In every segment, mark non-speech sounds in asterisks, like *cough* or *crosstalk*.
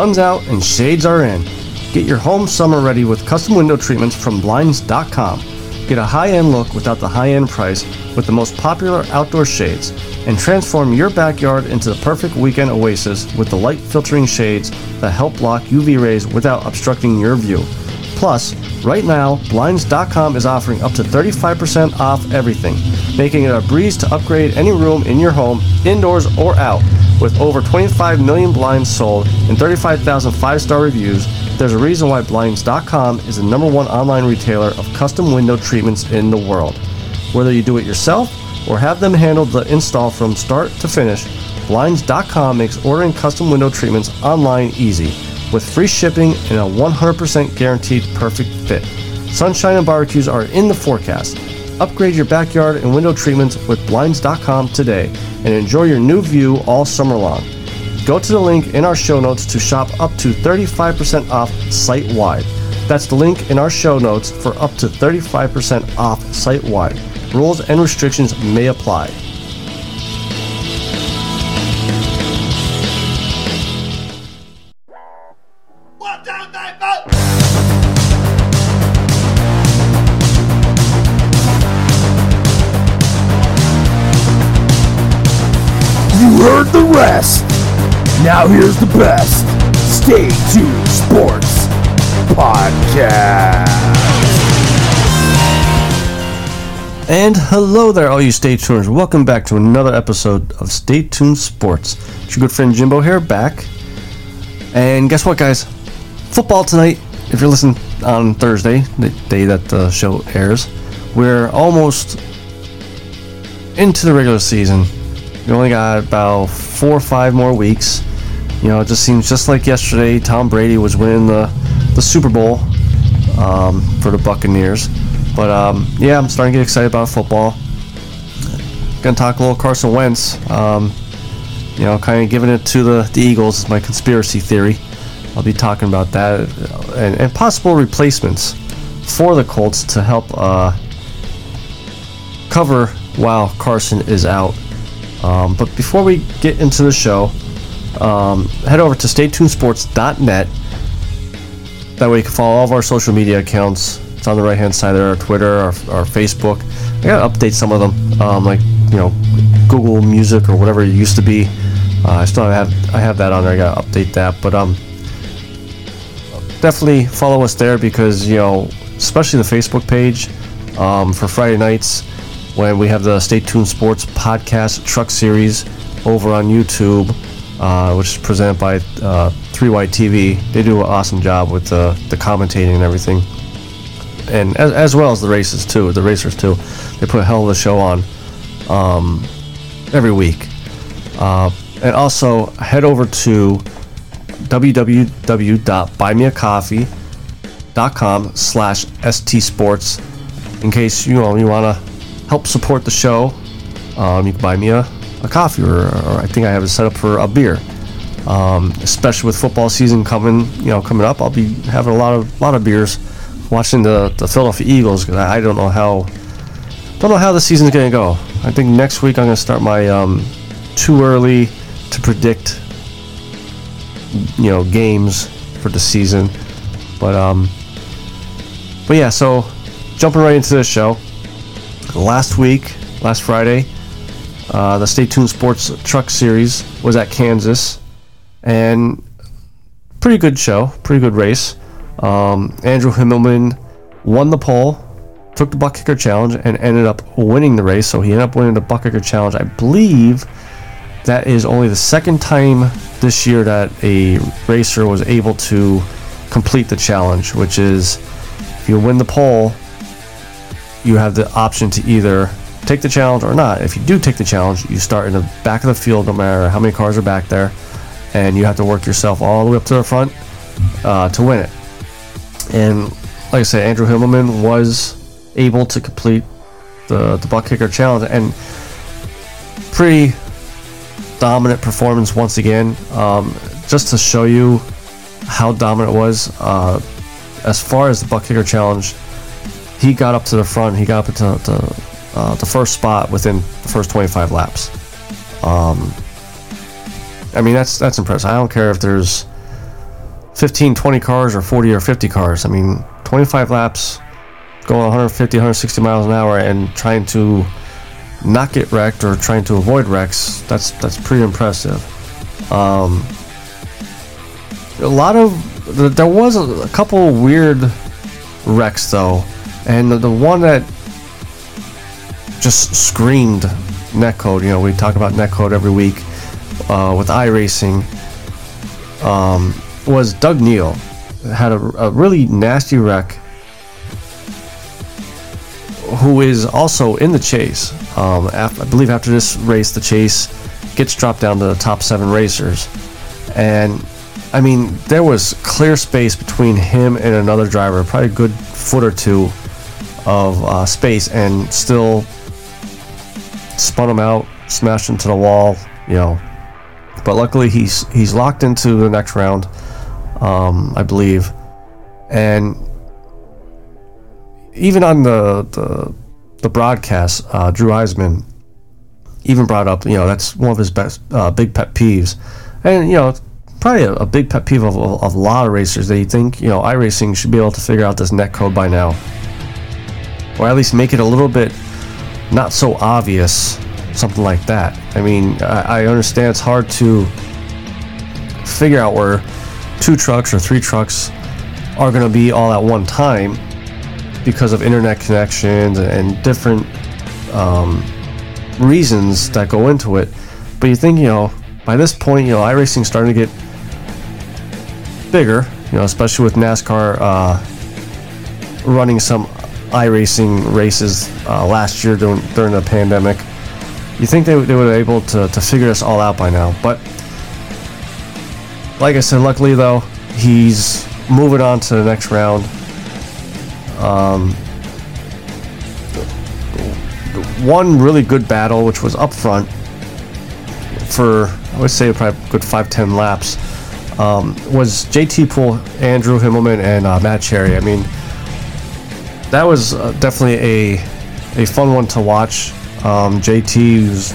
sun's out and shades are in. Get your home summer ready with custom window treatments from Blinds.com. Get a high end look without the high end price with the most popular outdoor shades, and transform your backyard into the perfect weekend oasis with the light filtering shades that help block UV rays without obstructing your view. Plus, right now, Blinds.com is offering up to 35% off everything, making it a breeze to upgrade any room in your home, indoors or out. With over 25 million blinds sold and 35,000 five star reviews, there's a reason why Blinds.com is the number one online retailer of custom window treatments in the world. Whether you do it yourself or have them handle the install from start to finish, Blinds.com makes ordering custom window treatments online easy, with free shipping and a 100% guaranteed perfect fit. Sunshine and barbecues are in the forecast. Upgrade your backyard and window treatments with Blinds.com today and enjoy your new view all summer long. Go to the link in our show notes to shop up to 35% off site wide. That's the link in our show notes for up to 35% off site wide. Rules and restrictions may apply. Rest. Now here's the best. Stay tuned, sports podcast. And hello there, all you Stay Tuners. Welcome back to another episode of Stay Tuned Sports. It's your good friend Jimbo here, back. And guess what, guys? Football tonight. If you're listening on Thursday, the day that the show airs, we're almost into the regular season. We only got about four or five more weeks. You know, it just seems just like yesterday. Tom Brady was winning the the Super Bowl um, for the Buccaneers. But um, yeah, I'm starting to get excited about football. Gonna talk a little Carson Wentz. Um, you know, kind of giving it to the, the Eagles. My conspiracy theory. I'll be talking about that and, and possible replacements for the Colts to help uh, cover while Carson is out. Um, but before we get into the show, um, head over to staytunedsports.net. That way you can follow all of our social media accounts. It's on the right hand side there, our Twitter, our, our Facebook. I gotta update some of them, um, like you know, Google Music or whatever it used to be. Uh, I still have I have that on there. I gotta update that, but um, definitely follow us there because you know, especially the Facebook page um, for Friday nights when we have the Stay Tuned Sports podcast truck series over on YouTube, uh, which is presented by uh, 3Y TV. They do an awesome job with the, the commentating and everything, and as, as well as the races too. The racers too, they put a hell of a show on um, every week. Uh, and also head over to www.buymeacoffee.com slash stsports in case you know you want to help support the show. Um, you can buy me a, a coffee or, or i think i have it set up for a beer. Um, especially with football season coming you know coming up i'll be having a lot of lot of beers watching the, the philadelphia eagles because I, I don't know how don't know how the season's going to go. I think next week i'm going to start my um, too early to predict you know games for the season. But um but yeah so jumping right into the show last week last friday uh, the stay tuned sports truck series was at kansas. And pretty good show pretty good race. Um, andrew himmelman won the pole took the butt kicker challenge and ended up winning the race. So he ended up winning the butt kicker challenge. I believe that is only the second time this year that a racer was able to complete the challenge, which is if you win the pole, you have the option to either take the challenge or not. If you do take the challenge, you start in the back of the field, no matter how many cars are back there, and you have to work yourself all the way up to the front uh, to win it. And like I said, Andrew Himmelman was able to complete the the butt kicker challenge and pretty dominant performance once again. Um, just to show you how dominant it was, uh, as far as the butt kicker challenge, he got up to the front. He got up to, to uh, the first spot within the first 25 laps. Um, I mean, that's that's impressive. I don't care if there's 15, 20 cars or 40 or 50 cars. I mean, 25 laps, going 150, 160 miles an hour, and trying to not get wrecked or trying to avoid wrecks. That's that's pretty impressive. Um, a lot of there was a, a couple weird wrecks though, and the, the one that just screamed netcode. You know, we talk about netcode every week uh, with iRacing. Um, was Doug Neal had a, a really nasty wreck. Who is also in the chase? Um, af I believe after this race, the chase gets dropped down to the top seven racers, and I mean there was clear space between him and another driver, probably a good foot or two of uh, space, and still spun him out, smashed into the wall, you know. But luckily, he's he's locked into the next round, um, I believe, and even on the the, the broadcast, uh, Drew Eisman even brought up, you know, that's one of his best uh, big pet peeves, and you know, probably a, a big pet peeve of, of, of a lot of racers. They think, you know, iRacing should be able to figure out this net code by now, or at least make it a little bit not so obvious, something like that. I mean, I, I understand it's hard to figure out where two trucks or three trucks are going to be all at one time because of internet connections and different um, reasons that go into it. But you think, you know, by this point, you know, iRacing's starting to get bigger, you know, especially with NASCAR uh, running some iRacing races uh, last year during, during the pandemic. You think they, they would be able to, to figure this all out by now. But, like I said, luckily though, he's moving on to the next round. Um, one really good battle, which was up front for, I would say, probably good five ten laps, um, was JT Pool, Andrew Himmelman, and uh, Matt Cherry. I mean, that was uh, definitely a a fun one to watch. Um, JT was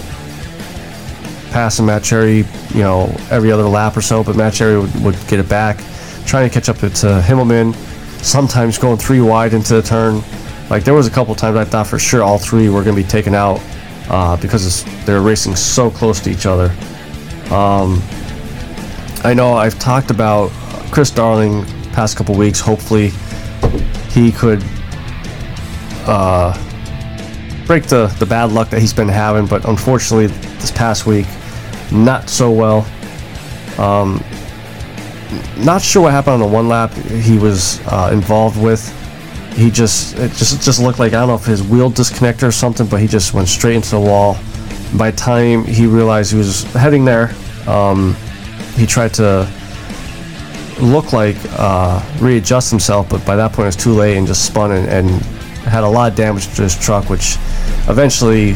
passing Matt Cherry, you know, every other lap or so, but Matt Cherry would, would get it back, trying to catch up to Himmelman. Sometimes going three wide into the turn. Like there was a couple times I thought for sure all three were going to be taken out uh, because they're racing so close to each other. Um, I know I've talked about Chris Darling past couple weeks. Hopefully, he could uh, break the, the bad luck that he's been having, but unfortunately, this past week, not so well. Um, not sure what happened on the one lap he was uh, involved with. He just it just just looked like I don't know if his wheel disconnected or something, but he just went straight into the wall. By the time he realized he was heading there, um, he tried to look like uh, readjust himself, but by that point it was too late and just spun and, and had a lot of damage to his truck, which eventually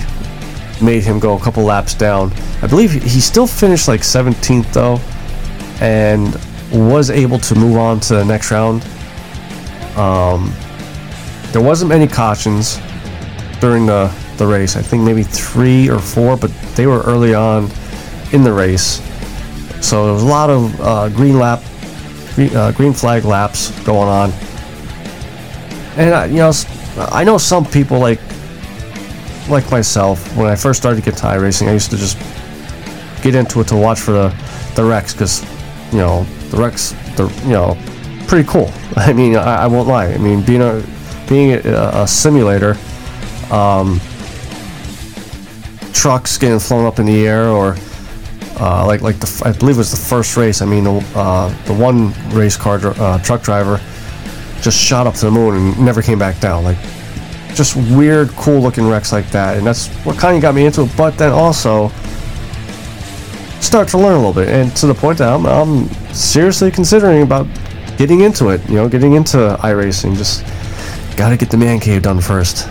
made him go a couple laps down. I believe he still finished like 17th though, and was able to move on to the next round. Um, there wasn't many cautions during the, the race. I think maybe three or four, but they were early on in the race. So there was a lot of uh, green lap, green, uh, green flag laps going on. And uh, you know, I know some people like like myself. When I first started guitar racing, I used to just get into it to watch for the the wrecks because you know the wrecks, they're you know pretty cool. *laughs* I mean, I, I won't lie. I mean, being a being a, a simulator, um, trucks getting flown up in the air or uh, like like the I believe it was the first race. I mean, uh, the one race car uh, truck driver just shot up to the moon and never came back down. Like just weird, cool looking wrecks like that, and that's what kind of got me into it. But then also start to learn a little bit, and to the point that I'm, I'm seriously considering about getting into it. You know, getting into iRacing. Just got to get the man cave done first.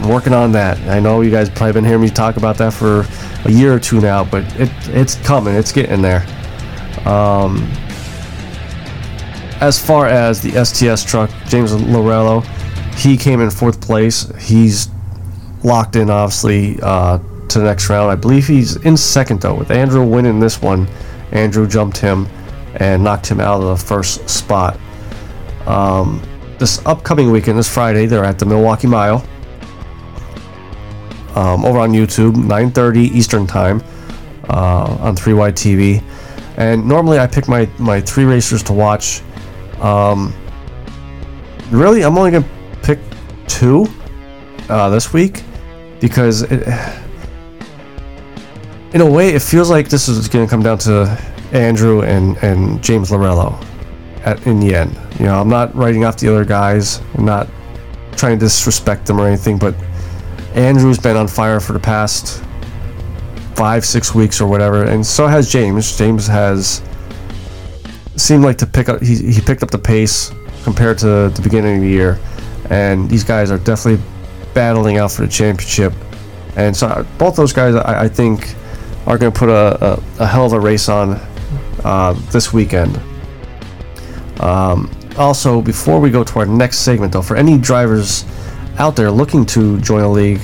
I'm working on that. I know you guys probably been hearing me talk about that for a year or two now, but it it's coming. It's getting there. Um, as far as the STS truck, James Lorello, he came in fourth place. He's locked in, obviously, uh, to the next round. I believe he's in second, though, with Andrew winning this one. Andrew jumped him. and knocked him out of the first spot. Um, this upcoming weekend, this Friday, they're at the Milwaukee Mile um, over on YouTube, 9:30 Eastern Time uh, on 3Y TV. And normally I pick my my three racers to watch. Um, really, I'm only gonna pick two uh, this week because it, in a way it feels like this is gonna come down to Andrew and and James Lorello at in the end. You know, I'm not writing off the other guys. I'm not trying to disrespect them or anything, but Andrew's been on fire for the past five, six weeks or whatever, and so has James. James has seemed like to pick up. He, he picked up the pace compared to the beginning of the year, and these guys are definitely battling out for the championship. And so both those guys, I, I think, are going to put a, a, a, hell of a race on uh, this weekend. Um, also, before we go to our next segment, though, for any drivers out there looking to join a league,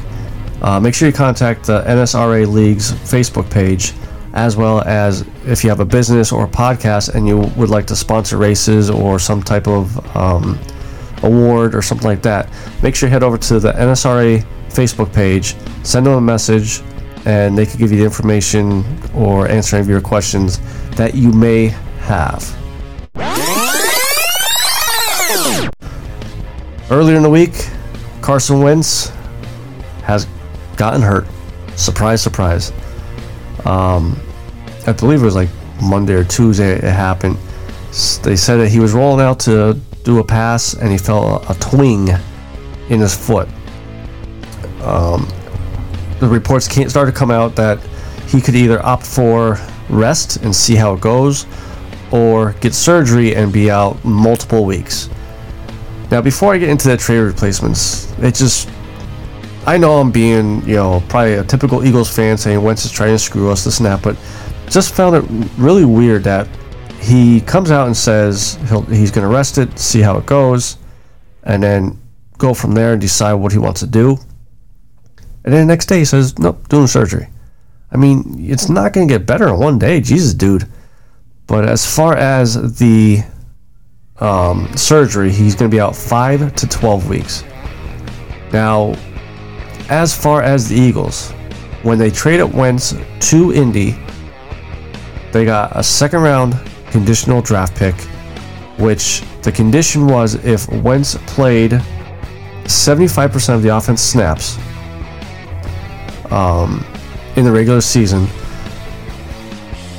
uh, make sure you contact the NSRA League's Facebook page, as well as if you have a business or a podcast and you would like to sponsor races or some type of um, award or something like that. Make sure you head over to the NSRA Facebook page, send them a message, and they can give you the information or answer any of your questions that you may have. Earlier in the week, Carson Wentz has gotten hurt. Surprise, surprise. Um, I believe it was like Monday or Tuesday it happened. They said that he was rolling out to do a pass and he felt a, a twing in his foot. Um, the reports can't start to come out that he could either opt for rest and see how it goes or get surgery and be out multiple weeks. Now, before I get into the trade replacements, it just I know I'm being, you know, probably a typical Eagles fan saying Wentz is trying to screw us, this and that, but just found it really weird that he comes out and says he's going to rest it, see how it goes, and then go from there and decide what he wants to do. And then the next day he says, nope, doing surgery. I mean, it's not going to get better in one day. Jesus, dude. But as far as the um, surgery, he's going to be out 5 to 12 weeks. Now, as far as the Eagles, when they traded Wentz to Indy, they got a second round conditional draft pick, which the condition was if Wentz played 75% of the offense snaps um, in the regular season,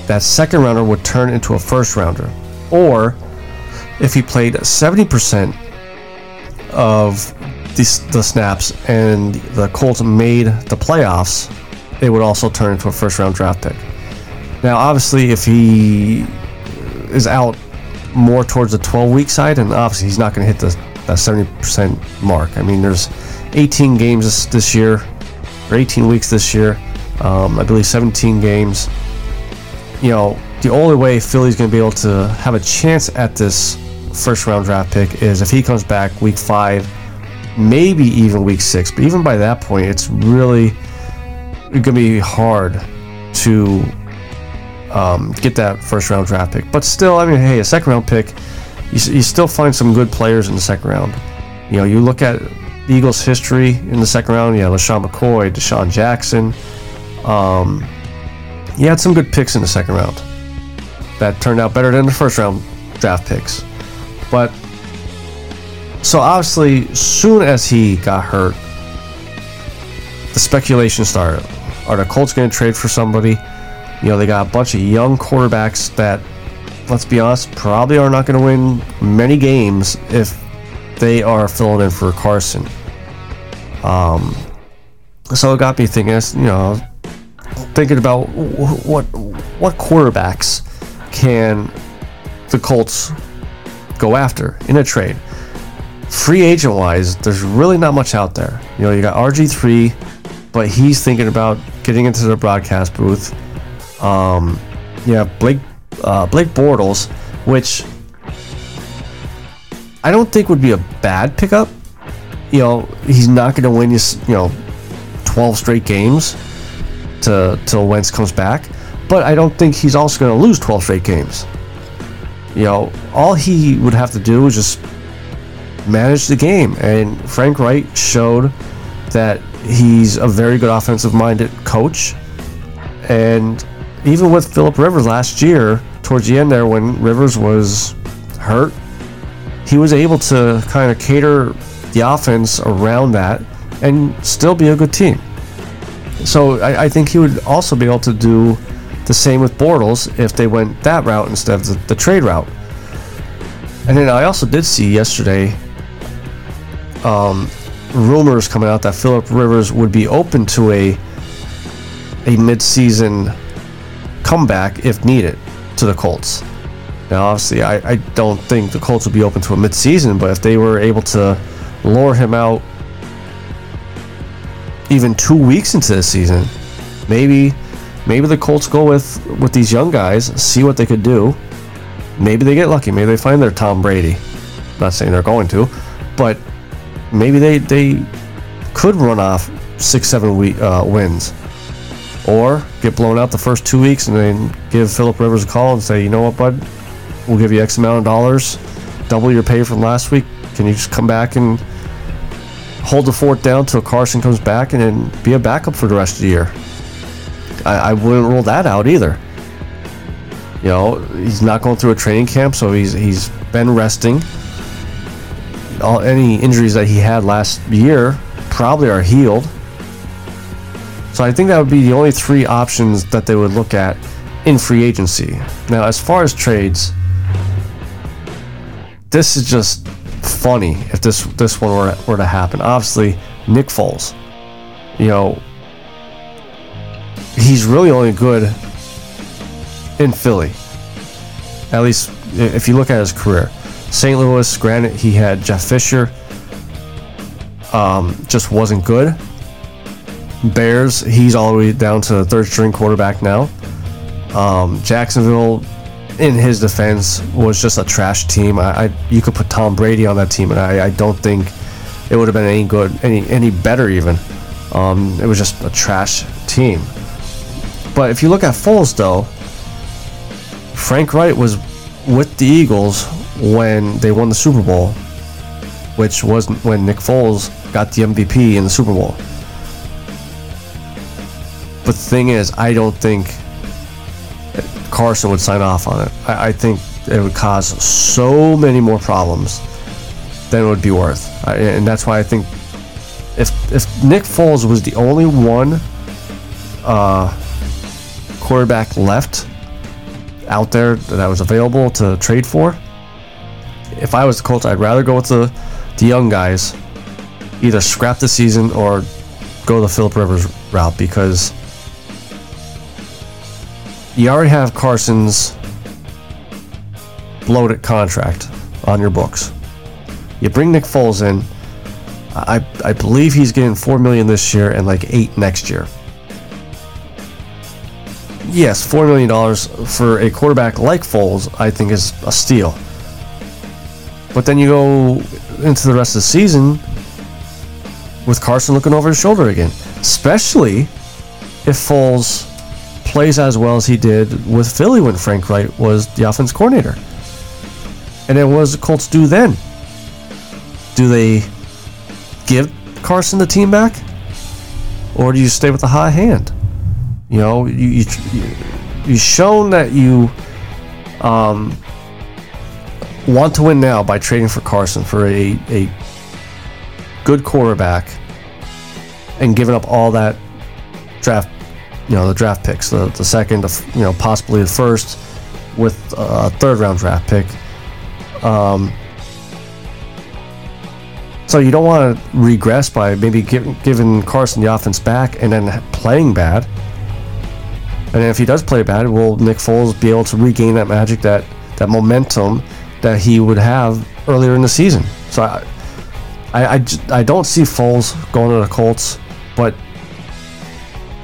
that second rounder would turn into a first rounder. Or if he played 70% of the, the snaps and the Colts made the playoffs, it would also turn into a first round draft pick. Now, obviously, if he is out more towards the 12 week side, and obviously he's not going to hit the that 70% mark. I mean, there's 18 games this, this year, or 18 weeks this year. Um, I believe 17 games. You know, the only way Philly's going to be able to have a chance at this first round draft pick is if he comes back week five maybe even week six. But even by that point, it's really going to be hard to um, get that first round draft pick. But still, I mean, hey, a second round pick, you, you still find some good players in the second round. You know, you look at the Eagles' history in the second round. You know, LeSean McCoy, DeSean Jackson. Um, you had some good picks in the second round that turned out better than the first round draft picks. But so obviously, soon as he got hurt, the speculation started. Are the Colts going to trade for somebody? You know, they got a bunch of young quarterbacks that, let's be honest, probably are not going to win many games if they are filling in for Carson. Um, so it got me thinking, you know, thinking about what what quarterbacks can the Colts go after in a trade free agent wise, there's really not much out there. You know, you got RG3, but he's thinking about getting into the broadcast booth. Um, you have Blake uh, Blake Bortles, which I don't think would be a bad pickup. You know, he's not going to win you, you know, 12 straight games to till Wentz comes back, but I don't think he's also going to lose 12 straight games. You know, all he would have to do is just manage the game. And Frank Reich showed that he's a very good offensive minded coach. And even with Philip Rivers last year, towards the end there, when Rivers was hurt, he was able to kind of cater the offense around that and still be a good team. So I, I think he would also be able to do the same with Bortles if they went that route instead of the, the trade route. And then I also did see yesterday um, rumors coming out that Philip Rivers would be open to a a mid-season comeback if needed to the Colts. Now, obviously, I, I don't think the Colts would be open to a mid-season, but if they were able to lure him out even two weeks into the season, maybe maybe the Colts go with with these young guys, see what they could do. Maybe they get lucky. Maybe they find their Tom Brady. I'm not saying they're going to, but maybe they they could run off six seven week uh, wins, or get blown out the first two weeks and then give Philip Rivers a call and say, you know what, bud, we'll give you X amount of dollars, double your pay from last week. Can you just come back and hold the fort down till Carson comes back and then be a backup for the rest of the year? I, I wouldn't rule that out either. You know, he's not going through a training camp, so he's he's been resting. All any injuries that he had last year probably are healed. So I think that would be the only three options that they would look at in free agency. Now, as far as trades, this is just funny if this this one were, were to happen. Obviously, Nick Foles, you know, he's really only good in Philly. At least if you look at his career. St. Louis, granted, he had Jeff Fisher, um, just wasn't good. Bears, he's all the way down to third string quarterback now. Um, Jacksonville, in his defense, was just a trash team. I, I you could put Tom Brady on that team, and I, I don't think it would have been any good, any any better even. Um, it was just a trash team. But if you look at Foles, though, Frank Reich was with the Eagles when they won the Super Bowl, which was when Nick Foles got the MVP in the Super Bowl. But the thing is, I don't think Carson would sign off on it. I, I think it would cause so many more problems than it would be worth. I, and that's why I think if if Nick Foles was the only one uh, quarterback left out there that was available to trade for, if I was the Colts, I'd rather go with the the young guys, either scrap the season or go the Philip Rivers route because you already have Carson's bloated contract on your books. You bring Nick Foles in. I I believe he's getting four million this year and like eight next year. Yes, four million dollars for a quarterback like Foles, I think is a steal. But then you go into the rest of the season with Carson looking over his shoulder again, especially if Foles plays as well as he did with Philly when Frank Reich was the offense coordinator. And then what does the Colts do then? Do they give Carson the team back? Or do you stay with the high hand? You know, you, you, you've shown that you um, want to win now by trading for Carson for a, a good quarterback and giving up all that draft, you know, the draft picks, the, the second, the, you know, possibly the first with a third round draft pick. Um, so you don't want to regress by maybe give, giving Carson the offense back and then playing bad. And if he does play bad, will Nick Foles be able to regain that magic, that that momentum that he would have earlier in the season? So I, I, I, I don't see Foles going to the Colts, but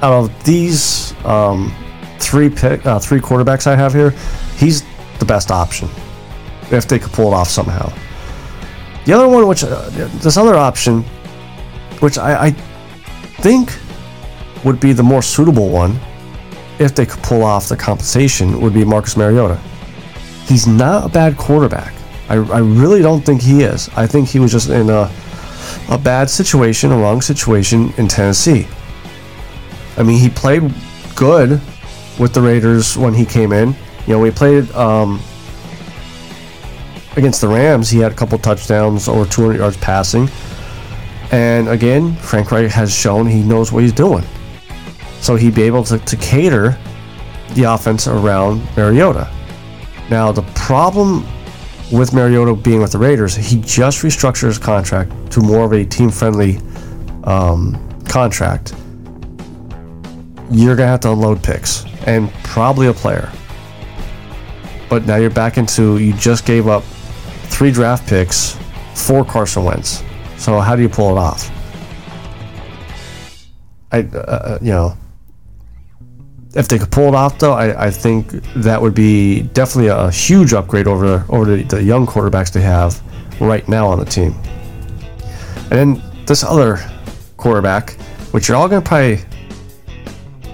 out of these um, three pick uh, three quarterbacks I have here, he's the best option if they could pull it off somehow. The other one, which uh, this other option, which I, I think would be the more suitable one, if they could pull off the compensation, would be Marcus Mariota. He's not a bad quarterback. I, I really don't think he is. I think he was just in a, a bad situation, a wrong situation in Tennessee. I mean, he played good with the Raiders when he came in. You know, we played um, against the Rams. He had a couple touchdowns, over 200 yards passing. And again, Frank Reich has shown he knows what he's doing. So he'd be able to, to cater the offense around Mariota. Now, the problem with Mariota being with the Raiders, he just restructured his contract to more of a team friendly um, contract. You're going to have to unload picks and probably a player. But now you're back into you just gave up three draft picks for Carson Wentz. So how do you pull it off? I, uh, uh, you know, if they could pull it off, though, I, I think that would be definitely a huge upgrade over over the, the young quarterbacks they have right now on the team. And then this other quarterback, which you're all gonna probably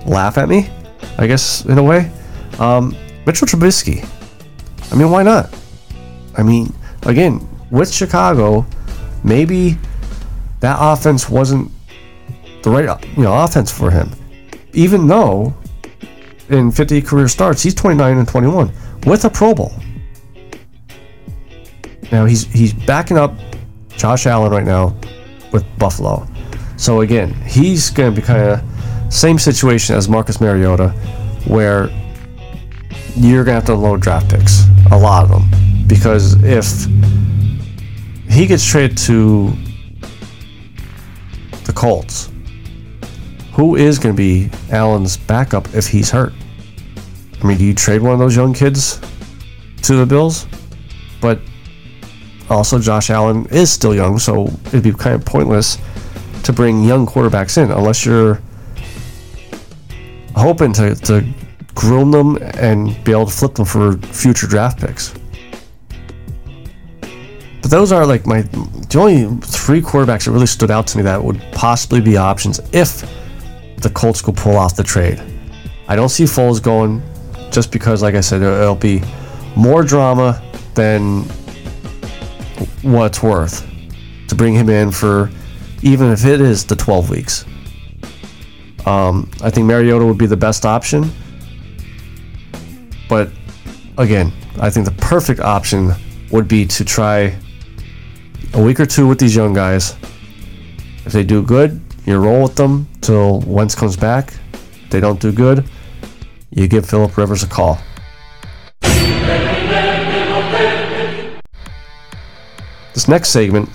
laugh at me, I guess in a way, um, Mitchell Trubisky. I mean, why not? I mean, again, with Chicago, maybe that offense wasn't the right you know offense for him. Even though in 50 career starts, he's 29 and 21 with a Pro Bowl. Now he's he's backing up Josh Allen right now with Buffalo. So again, he's going to be kind of same situation as Marcus Mariota, where you're going to have to load draft picks, a lot of them, because if he gets traded to the Colts, who is going to be Allen's backup if he's hurt? I mean, do you trade one of those young kids to the Bills? But also, Josh Allen is still young, so it'd be kind of pointless to bring young quarterbacks in unless you're hoping to, to groom them and be able to flip them for future draft picks. But those are like my the only three quarterbacks that really stood out to me that would possibly be options if the Colts could pull off the trade. I don't see Foles going just because, like I said, it'll be more drama than what it's worth to bring him in for even if it is the 12 weeks. Um, I think Mariota would be the best option. But again, I think the perfect option would be to try a week or two with these young guys. If they do good, you roll with them till Wentz comes back. If they don't do good, you give Philip Rivers a call. This next segment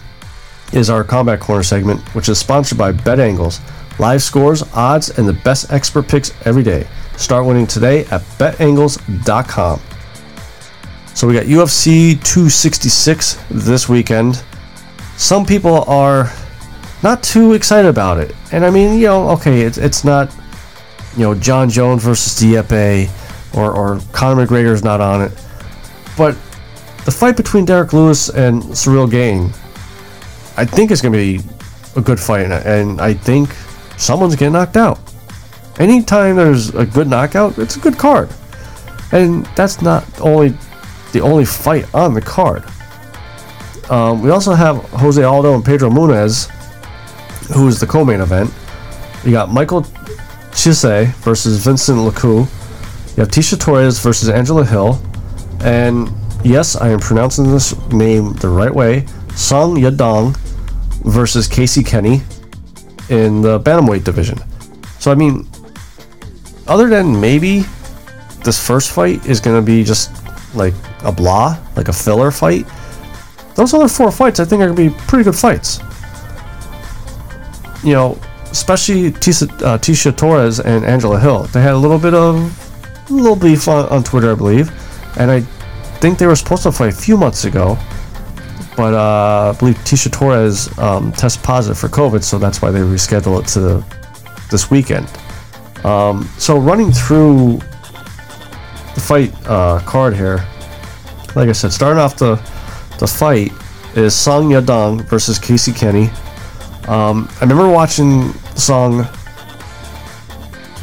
is our Combat Corner segment, which is sponsored by BetAngles. Live scores, odds, and the best expert picks every day. Start winning today at betangles.com. So we got UFC 266 this weekend. Some people are not too excited about it. And I mean, you know, okay, it's, it's not, you know, Jon Jones versus Stipe or, or Conor McGregor is not on it. But the fight between Derrick Lewis and Ciryl Gane, I think is going to be a good fight. And I think someone's getting knocked out. Anytime there's a good knockout, it's a good card. And that's not only the only fight on the card. Um, we also have Jose Aldo and Pedro Munhoz, who is the co-main event. You got Michael Chiesa versus Vincent Luque. You have Tecia Torres versus Angela Hill. And yes, I am pronouncing this name the right way. Song Yadong versus Casey Kenney in the bantamweight division. So I mean, other than maybe this first fight is going to be just like a blah, like a filler fight. Those other four fights, I think, are going to be pretty good fights. You know, especially Tecia, uh, Tecia Torres and Angela Hill. They had a little bit of a little beef on, on Twitter, I believe, and I think they were supposed to fight a few months ago, but uh, I believe Tecia Torres um, tested positive for COVID, so that's why they rescheduled it to the, this weekend. Um, so running through the fight uh, card here, like I said, starting off the the fight is Song Yadong versus Casey Kenney. Um, I remember watching Song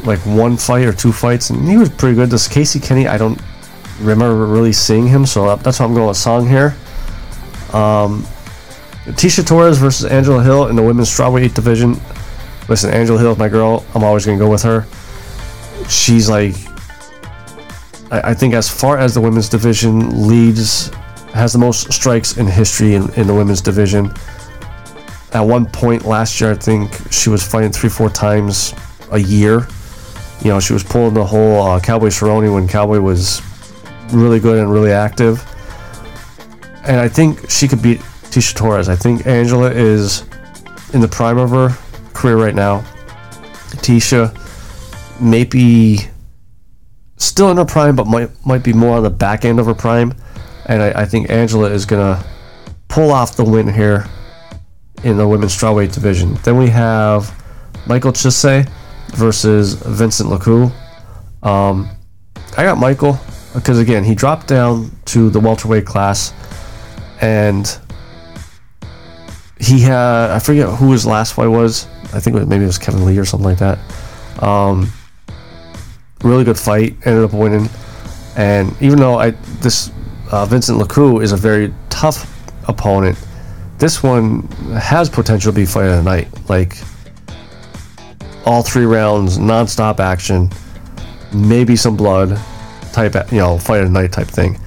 like one fight or two fights, and he was pretty good. This Casey Kenney, I don't remember really seeing him, so that's why I'm going with Song here. Um, Tecia Torres versus Angela Hill in the women's strawweight division. Listen, Angela Hill is my girl. I'm always gonna go with her. She's like, I, I think as far as the women's division leads, has the most strikes in history in, in the women's division. At one point last year, I think she was fighting three, four times a year. You know, she was pulling the whole uh, Cowboy Cerrone when Cowboy was really good and really active. And I think she could beat Tecia Torres. I think Angela is in the prime of her career right now. Tecia may be still in her prime, but might might be more on the back end of her prime. And I, I think Angela is gonna pull off the win here in the women's strawweight division. Then we have Michael Chiesa versus Vincent Luque. Um, I got Michael because again he dropped down to the welterweight class, and he had I forget who his last fight was. I think it was, maybe it was Kevin Lee or something like that. Um, really good fight. Ended up winning, and even though I this uh, Vincent Luque is a very tough opponent, this one has potential to be fight of the night. Like all three rounds, non-stop action, maybe some blood, type you know fight of the night type thing.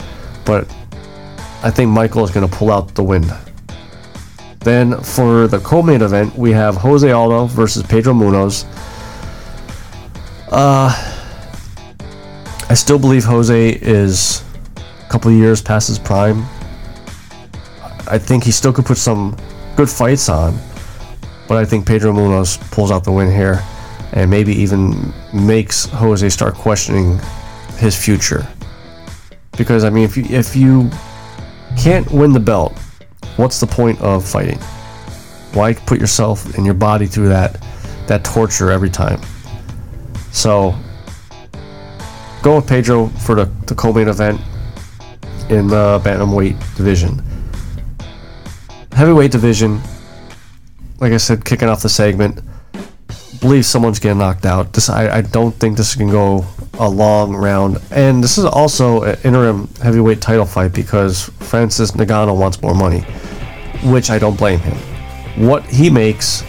But I think Michael is going to pull out the win. Then for the co-main event, we have Jose Aldo versus Pedro Munhoz. Uh, I still believe Jose is a couple years past his prime. I think he still could put some good fights on, but I think Pedro Munhoz pulls out the win here, and maybe even makes Jose start questioning his future. Because I mean, if you if you can't win the belt, what's the point of fighting? Why put yourself and your body through that that torture every time? So go with Pedro for the, the co-main event in the bantamweight division. Heavyweight division, like I said, kicking off the segment. Believe someone's getting knocked out. This I, I don't think this can go a long round. And this is also an interim heavyweight title fight because Francis Ngannou wants more money, which I don't blame him. What he makes,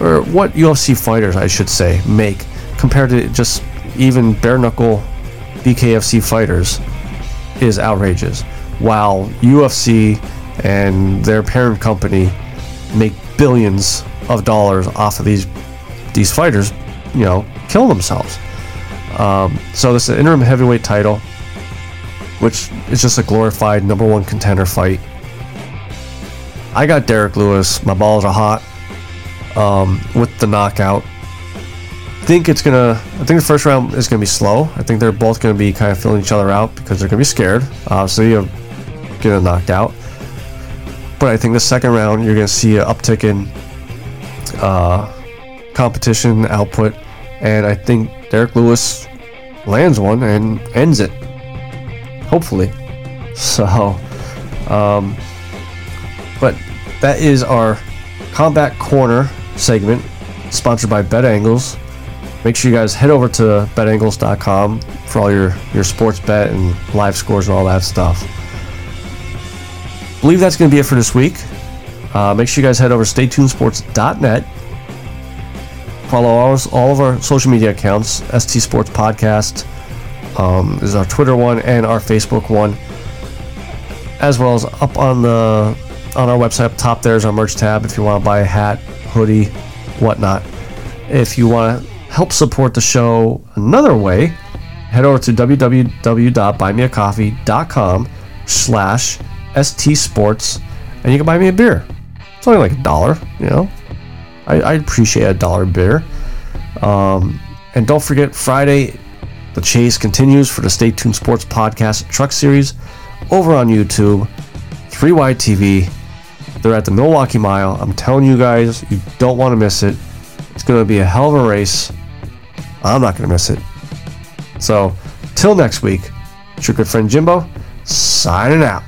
or what UFC fighters, I should say, make compared to just even bare knuckle BKFC fighters is outrageous. While UFC and their parent company make billions of dollars off of these these fighters, you know, kill themselves. Um, so this is an interim heavyweight title, which is just a glorified number one contender fight. I got Derrick Lewis. My balls are hot um, with the knockout. I think it's gonna. I think the first round is gonna be slow. I think they're both gonna be kind of filling each other out because they're gonna be scared, obviously, of getting knocked out. But I think the second round you're gonna see an uptick in uh, competition output, and I think Derrick Lewis lands one and ends it. Hopefully. *laughs* So, um, but that is our Combat Corner segment, sponsored by Bet Angles. Make sure you guys head over to betangles.com for all your, your sports bet and live scores and all that stuff. Believe that's going to be it for this week. Uh, make sure you guys head over to staytunedsports.net. Follow all, all of our social media accounts. ST Sports Podcast um, is our Twitter one and our Facebook one, as well as up on the on our website up top. There's our merch tab if you want to buy a hat, hoodie, whatnot. If you want to help support the show another way, head over to www.buymeacoffee.com slash stsports and you can buy me a beer. It's only like a dollar, you know. I, I appreciate a dollar beer. Um, and don't forget, Friday, the chase continues for the Stay Tuned Sports Podcast Truck Series over on YouTube, 3Y TV. They're at the Milwaukee Mile. I'm telling you guys, you don't want to miss it. It's going to be a hell of a race. I'm not going to miss it. So, till next week, it's your good friend Jimbo, signing out.